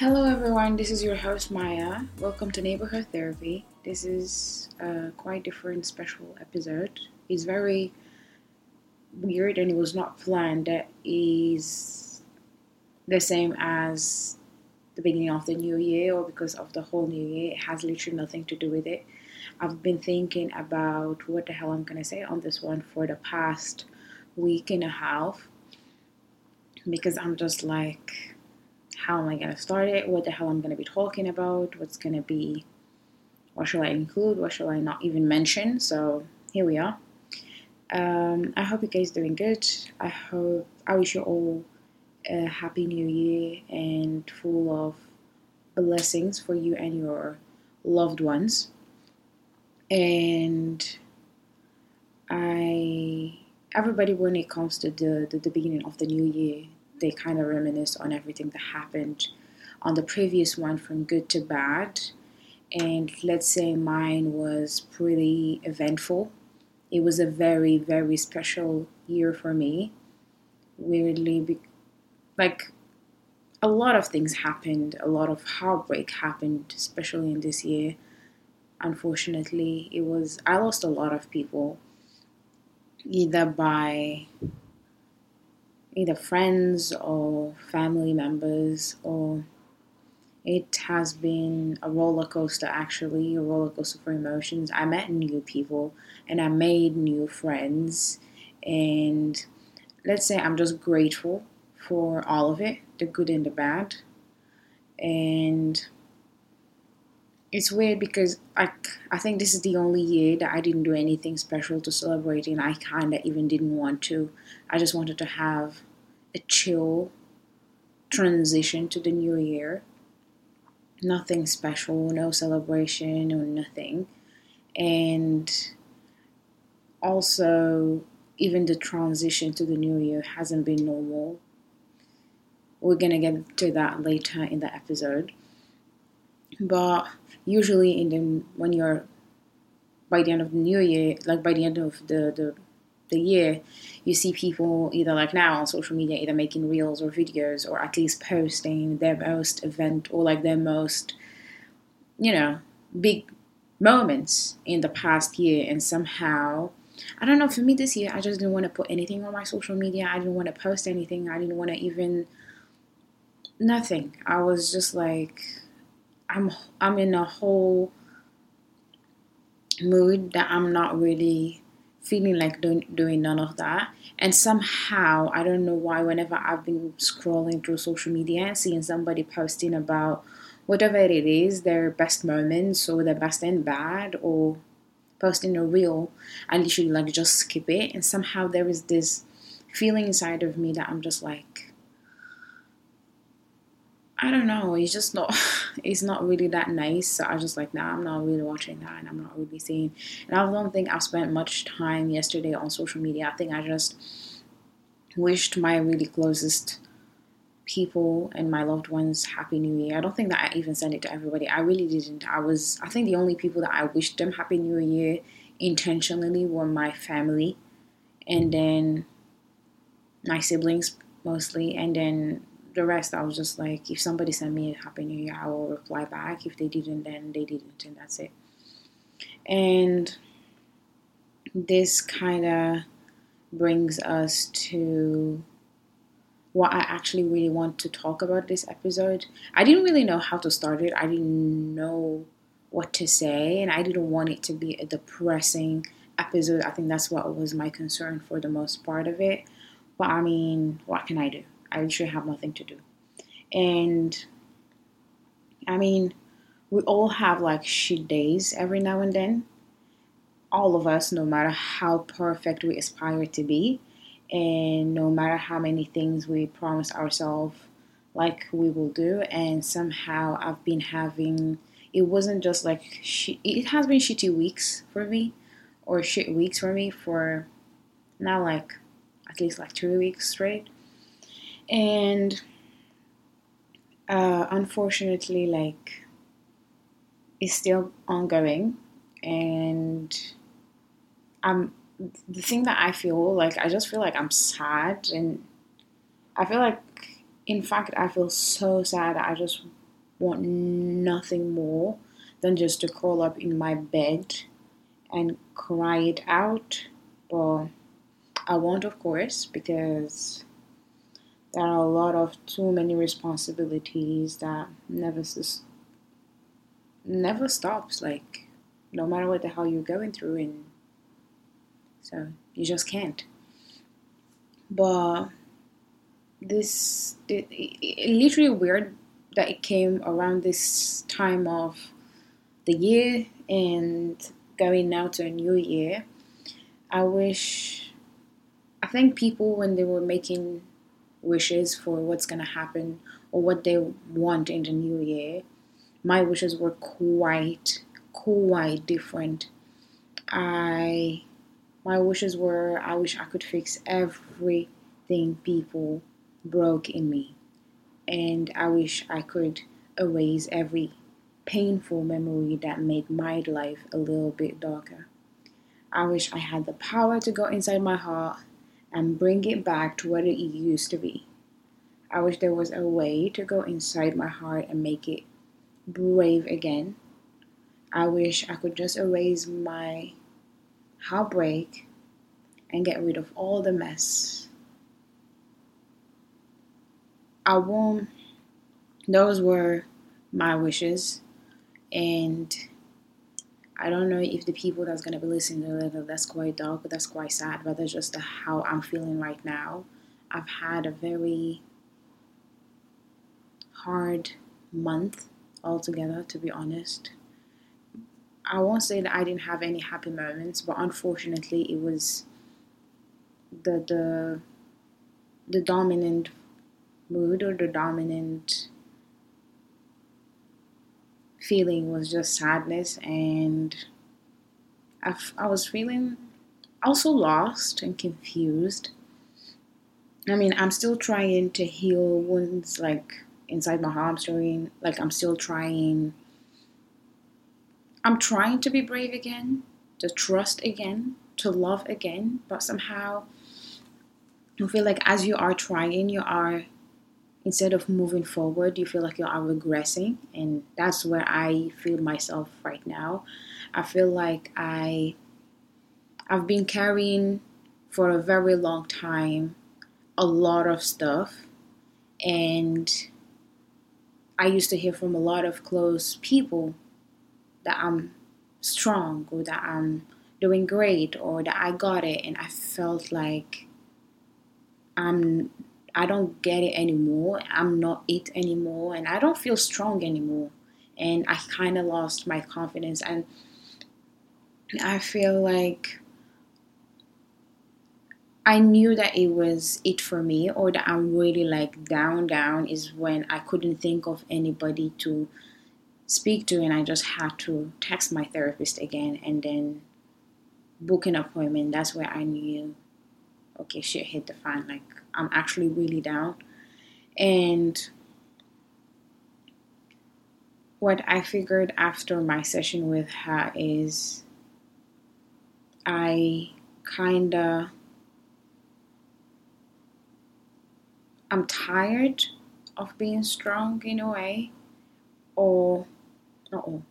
Hello, everyone. This is your host Maya. Welcome to Neighborhood Therapy. This is a quite different special episode. It's very weird and it was not planned. That is the same as the beginning of the new year or because of the whole new year. It has literally nothing to do with it. I've been thinking about what the hell I'm gonna say on this one for the past week and a half because I'm just like how am I going to start it, what the hell I'm going to be talking about, what's going to be, what shall I include, what shall I not even mention. So here we are. Um, I hope you guys doing good. I hope I wish you all a happy new year and full of blessings for you and your loved ones. And I everybody when it comes to the, the, the beginning of the new year they kind of reminisce on everything that happened on the previous one from good to bad. And let's say mine was pretty eventful. It was a very, very special year for me. Weirdly, like a lot of things happened, a lot of heartbreak happened, especially in this year. Unfortunately, it was, I lost a lot of people either by either friends or family members or it has been a roller coaster actually a roller coaster for emotions. I met new people and i made new friends and let's say i'm just grateful for all of it the good and the bad and it's weird because I, I think this is the only year that I didn't do anything special to celebrate, and I kind of even didn't want to. I just wanted to have a chill transition to the new year. Nothing special, no celebration or nothing. And also, even the transition to the new year hasn't been normal. We're gonna get to that later in the episode. But usually, in the when you're by the end of the new year, like by the end of the the the year, you see people either like now on social media, either making reels or videos, or at least posting their most event or like their most, you know, big moments in the past year. And somehow, I don't know, for me this year, I just didn't want to put anything on my social media. I didn't want to post anything. I didn't want to even, nothing. I was just like, I'm, I'm in a whole mood that I'm not really feeling like doing, doing none of that. And somehow, I don't know why, whenever I've been scrolling through social media and seeing somebody posting about whatever it is, their best moments or their best and bad, or posting a reel, I literally like just skip it. And somehow there is this feeling inside of me that I'm just like, I don't know. It's just not. It's not really that nice. So I was just like, nah, I'm not really watching that, and I'm not really seeing. And I don't think I spent much time yesterday on social media. I think I just wished my really closest people and my loved ones happy new year. I don't think that I even sent it to everybody. I really didn't. I was. I think the only people that I wished them happy new year intentionally were my family, and then my siblings mostly, and then the rest, I was just like, if somebody sent me a Happy New Year, I will reply back. If they didn't, then they didn't, and that's it. And this kind of brings us to what I actually really want to talk about this episode. I didn't really know how to start it, I didn't know what to say, and I didn't want it to be a depressing episode. I think that's what was my concern for the most part of it. But I mean, what can I do? I literally have nothing to do. And I mean, we all have like shit days every now and then. All of us, no matter how perfect we aspire to be, and no matter how many things we promise ourselves like we will do, and somehow I've been having it wasn't just like sh- it has been shitty weeks for me or shit weeks for me for now like at least like two weeks straight and uh, unfortunately like it's still ongoing and i'm the thing that i feel like i just feel like i'm sad and i feel like in fact i feel so sad i just want nothing more than just to curl up in my bed and cry it out. But I won't, of course, because there are a lot of too many responsibilities that never never stops. Like no matter what the hell you're going through, and so you just can't. But this it, it, literally weird that it came around this time of the year and going now to a new year. I wish, I think people when they were making wishes for what's going to happen or what they want in the new year, my wishes were quite, quite different. I, my wishes were, I wish I could fix everything people broke in me. And I wish I could erase every painful memory that made my life a little bit darker. I wish I had the power to go inside my heart and bring it back to what it used to be. I wish there was a way to go inside my heart and make it brave again. I wish I could just erase my heartbreak and get rid of all the mess. I won't, those were my wishes. And I don't know if the people that's gonna be listening to it, that's quite dark, that's quite sad. But that's just how I'm feeling right now. I've had a very hard month altogether, to be honest. I won't say that I didn't have any happy moments, but unfortunately, it was the the the dominant mood or the dominant feeling was just sadness and I, f- I was feeling also lost and confused. I mean i'm still trying to heal wounds like inside my hamstring like i'm still trying i'm trying to be brave again to trust again to love again but somehow i feel like as you are trying you are instead of moving forward, you feel like you are regressing. And that's where I feel myself right now. I feel like I I've been carrying for a very long time a lot of stuff and I used to hear from a lot of close people that I'm strong or that I'm doing great or that I got it and I felt like I'm I don't get it anymore. I'm not it anymore. And I don't feel strong anymore. And I kind of lost my confidence. And I feel like I knew that it was it for me, or that I'm really like down, down is when I couldn't think of anybody to speak to, and I just had to text my therapist again and then book an appointment. That's where I knew, okay, shit hit the fan. Like, I'm actually really down. And what I figured after my session with her is I kind of I'm tired of being strong in a way or no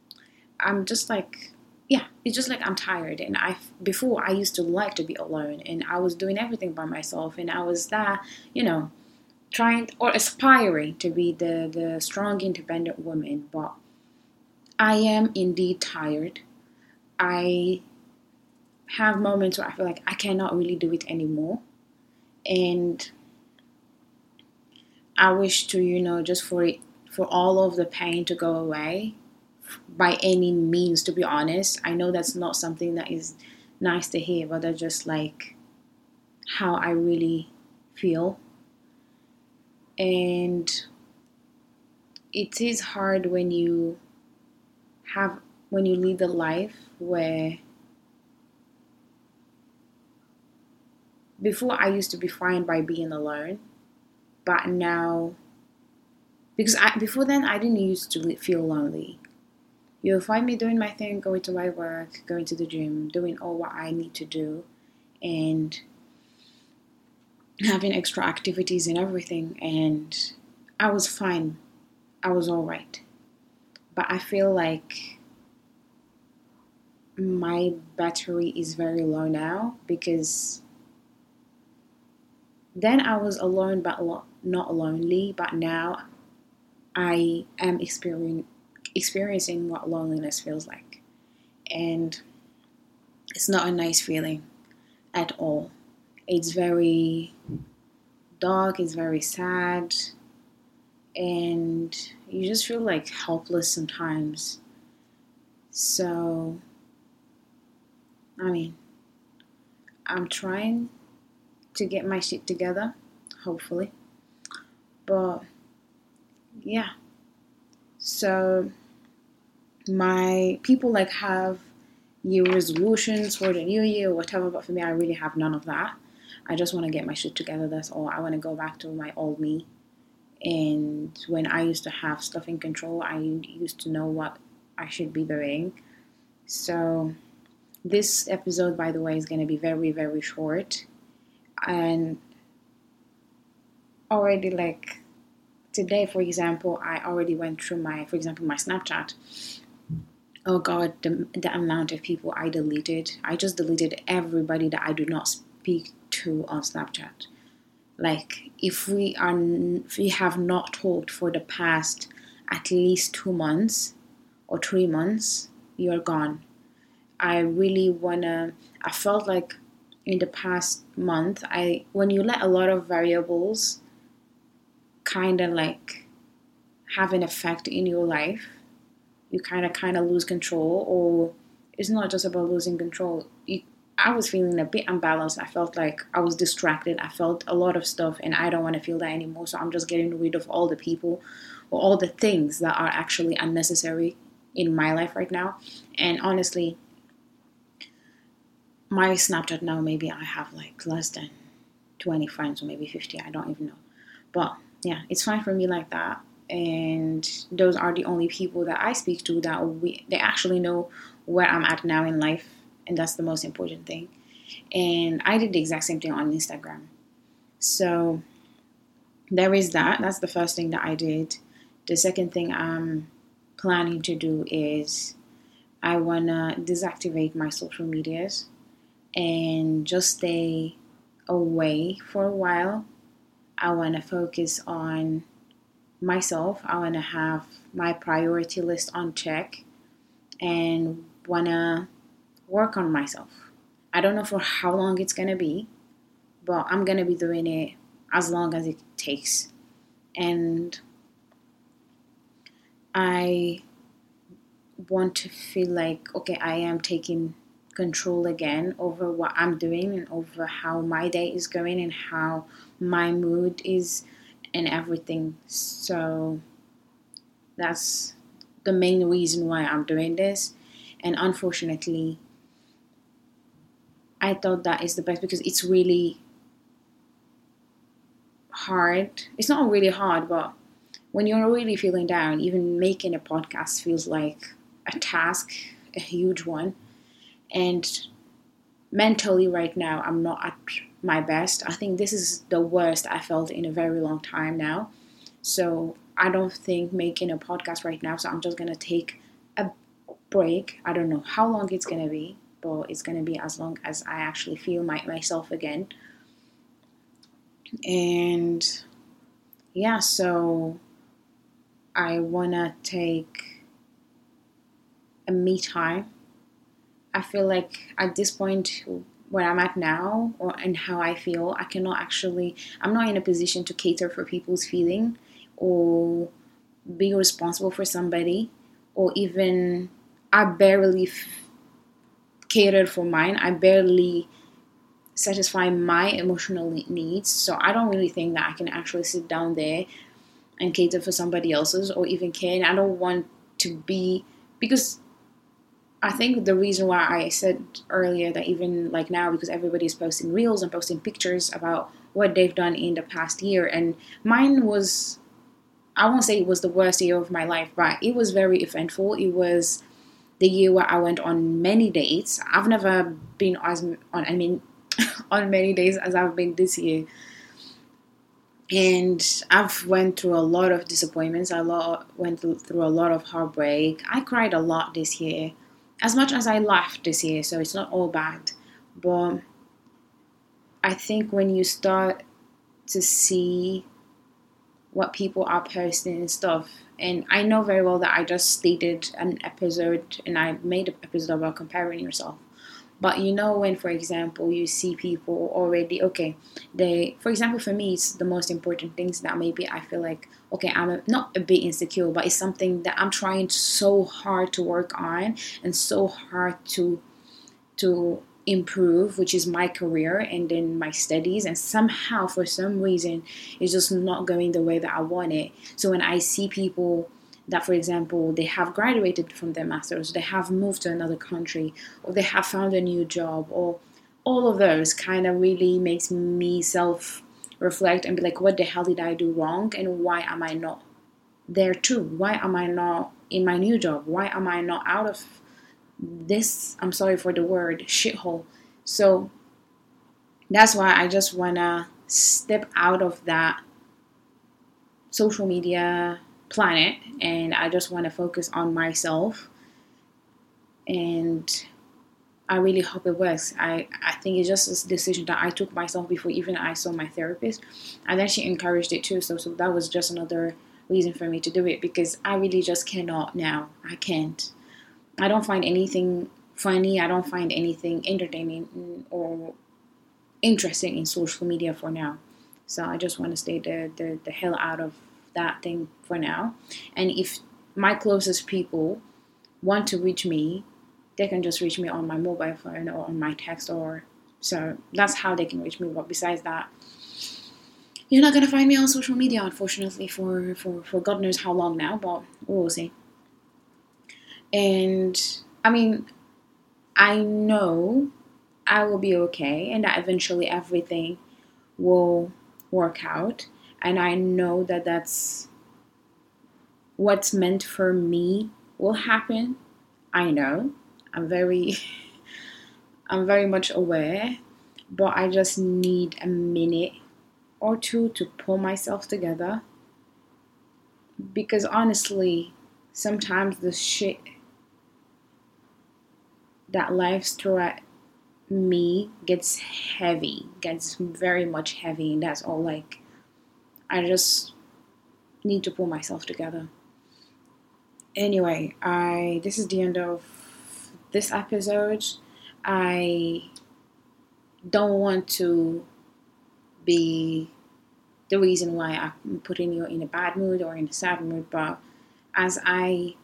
I'm just like yeah, it's just like I'm tired. And I before I used to like to be alone, and I was doing everything by myself, and I was that you know trying or aspiring to be the the strong, independent woman. But I am indeed tired. I have moments where I feel like I cannot really do it anymore, and I wish to you know just for it for all of the pain to go away by any means, to be honest. I know that's not something that is nice to hear, but that's just like how I really feel. And it is hard when you have when you lead a life where before I used to be fine by being alone, but now because I before then I didn't used to feel lonely. You'll find me doing my thing, going to my work, going to the gym, doing all what I need to do, and having extra activities and everything. And I was fine. I was all right. but I feel like my battery is very low now because then I was alone but not lonely, but now I am experiencing experiencing what loneliness feels like. And it's not a nice feeling at all. It's very dark, it's very sad, and you just feel like helpless sometimes. So, I mean, I'm trying to get my shit together, hopefully. But, yeah. So, my people like have new resolutions for the new year or whatever, but for me, I really have none of that. I just want to get my shit together. That's all. I want to go back to my old me. And when I used to have stuff in control, I used to know what I should be doing. So, this episode, by the way, is going to be very, very short. And already, like today, for example, I already went through my, for example, my Snapchat oh god the, the amount of people i deleted. I just deleted everybody that i do not speak to on snapchat. Like if we are if we have not talked for the past at least two months or three months you're gone. I really wanna i felt like in the past month i when you let a lot of variables kind of like have an effect in your life you kind of kind of lose control or it's not just about losing control. You, i was feeling a bit unbalanced. I felt like i was distracted. I felt a lot of stuff and i don't want to feel that anymore so i'm just getting rid of all the people or all the things that are actually unnecessary in my life right now. And honestly my snapchat now maybe i have like less than 20 friends or maybe 50 i don't even know. But yeah it's fine for me like that and those are the only people that I speak to that we they actually know where I'm at now in life, and that's the most important thing. And I did the exact same thing on Instagram. So there is that. That's the first thing that I did. The second thing I'm planning to do is I wanna deactivate my social medias and just stay away for a while. I wanna focus on myself. I want to have my priority list on check and want to work on myself. I don't know for how long it's going to be, but I'm going to be doing it as long as it takes. And I want to feel like, okay, I am taking control again over what I'm doing and over how my day is going and how my mood is and everything. So that's the main reason why I'm doing this. And unfortunately, I thought that is the best because it's really hard. It's not really hard, but when you're really feeling down, even making a podcast feels like a task, a huge one. And mentally, right now, I'm not at my best. I think this is the worst I felt in a very long time now. So I don't think making a podcast right now. So I'm just gonna take a break. I don't know how long it's gonna be, but it's gonna be as long as I actually feel my, myself again. And yeah, so I wanna take a me time. I feel like at this point where I'm at now or and how I feel, I cannot actually I'm not in a position to cater for people's feeling or be responsible for somebody or even I barely f- catered for mine. I barely satisfy my emotional needs. So I don't really think that I can actually sit down there and cater for somebody else's or even care. And I don't want to be because I think the reason why I said earlier that even like now, because everybody is posting reels and posting pictures about what they've done in the past year, and mine was, I won't say it was the worst year of my life, but it was very eventful. It was the year where I went on many dates. I've never been as on, I mean, on many days as I've been this year. and I've went through a lot of disappointments. I lot, went through a lot of heartbreak. I cried a lot this year, as much as I laughed this year. So it's not all bad, but I think when you start to see what people are posting and stuff, and I know very well that I just stated an episode and I made an episode about comparing yourself. But you know, when, for example, you see people already, okay, they, for example, for me, it's the most important things that maybe I feel like, okay, I'm a, not a bit insecure, but it's something that I'm trying so hard to work on and so hard to, to improve, which is my career and then my studies. And somehow, for some reason, it's just not going the way that I want it. So when I see people, that, for example, they have graduated from their masters, they have moved to another country, or they have found a new job, or all of those kind of really makes me self reflect and be like, what the hell did I do wrong, and why am I not there too? Why am I not in my new job? Why am I not out of this? I'm sorry for the word shithole. So that's why I just wanna step out of that social media planet and I just want to focus on myself and I really hope it works. I, I think it's just a decision that I took myself before even I saw my therapist. And then she encouraged it too. So so that was just another reason for me to do it because I really just cannot now. I can't. I don't find anything funny. I don't find anything entertaining or interesting in social media for now. So I just want to stay the, the, the hell out of that thing for now. And if my closest people want to reach me, they can just reach me on my mobile phone or on my text or so that's how they can reach me. But besides that, you're not gonna find me on social media, unfortunately, for for for God knows how long now. But we'll see. And I mean, I know I will be okay, and that eventually everything will work out and I know that that's what's meant for me will happen. I know. I'm very I'm very much aware, but I just need a minute or two to pull myself together. Because honestly, sometimes the shit that life's throw at me gets heavy, gets very much heavy, and that's all like I just need to pull myself together. Anyway, I this is the end of this episode. I don't want to be the reason why I'm putting you in a bad mood or in a sad mood, but as I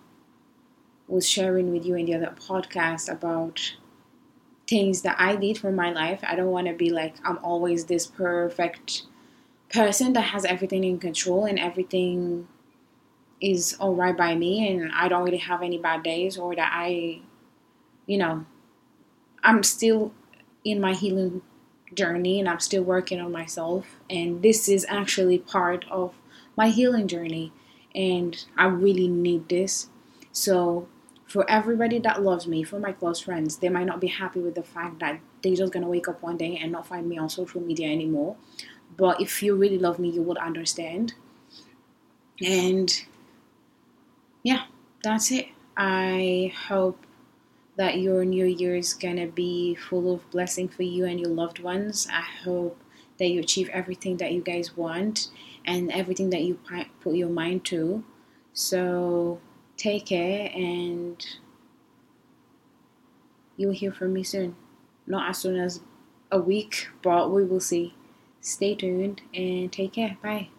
was sharing with you in the other podcast about things that I did for my life, I don't want to be like I'm always this perfect person that has everything in control and everything is all right by me and I don't really have any bad days or that I, you know, I'm still in my healing journey and I'm still working on myself. And this is actually part of my healing journey. And I really need this. So, for everybody that loves me, for my close friends, they might not be happy with the fact that they're just gonna wake up one day and not find me on social media anymore. But if you really love me, you would understand. And yeah, that's it. I hope that your new year is gonna be full of blessing for you and your loved ones. I hope that you achieve everything that you guys want and everything that you put your mind to. So take care and you'll hear from me soon. Not as soon as a week, but we will see. Stay tuned and take care. Bye.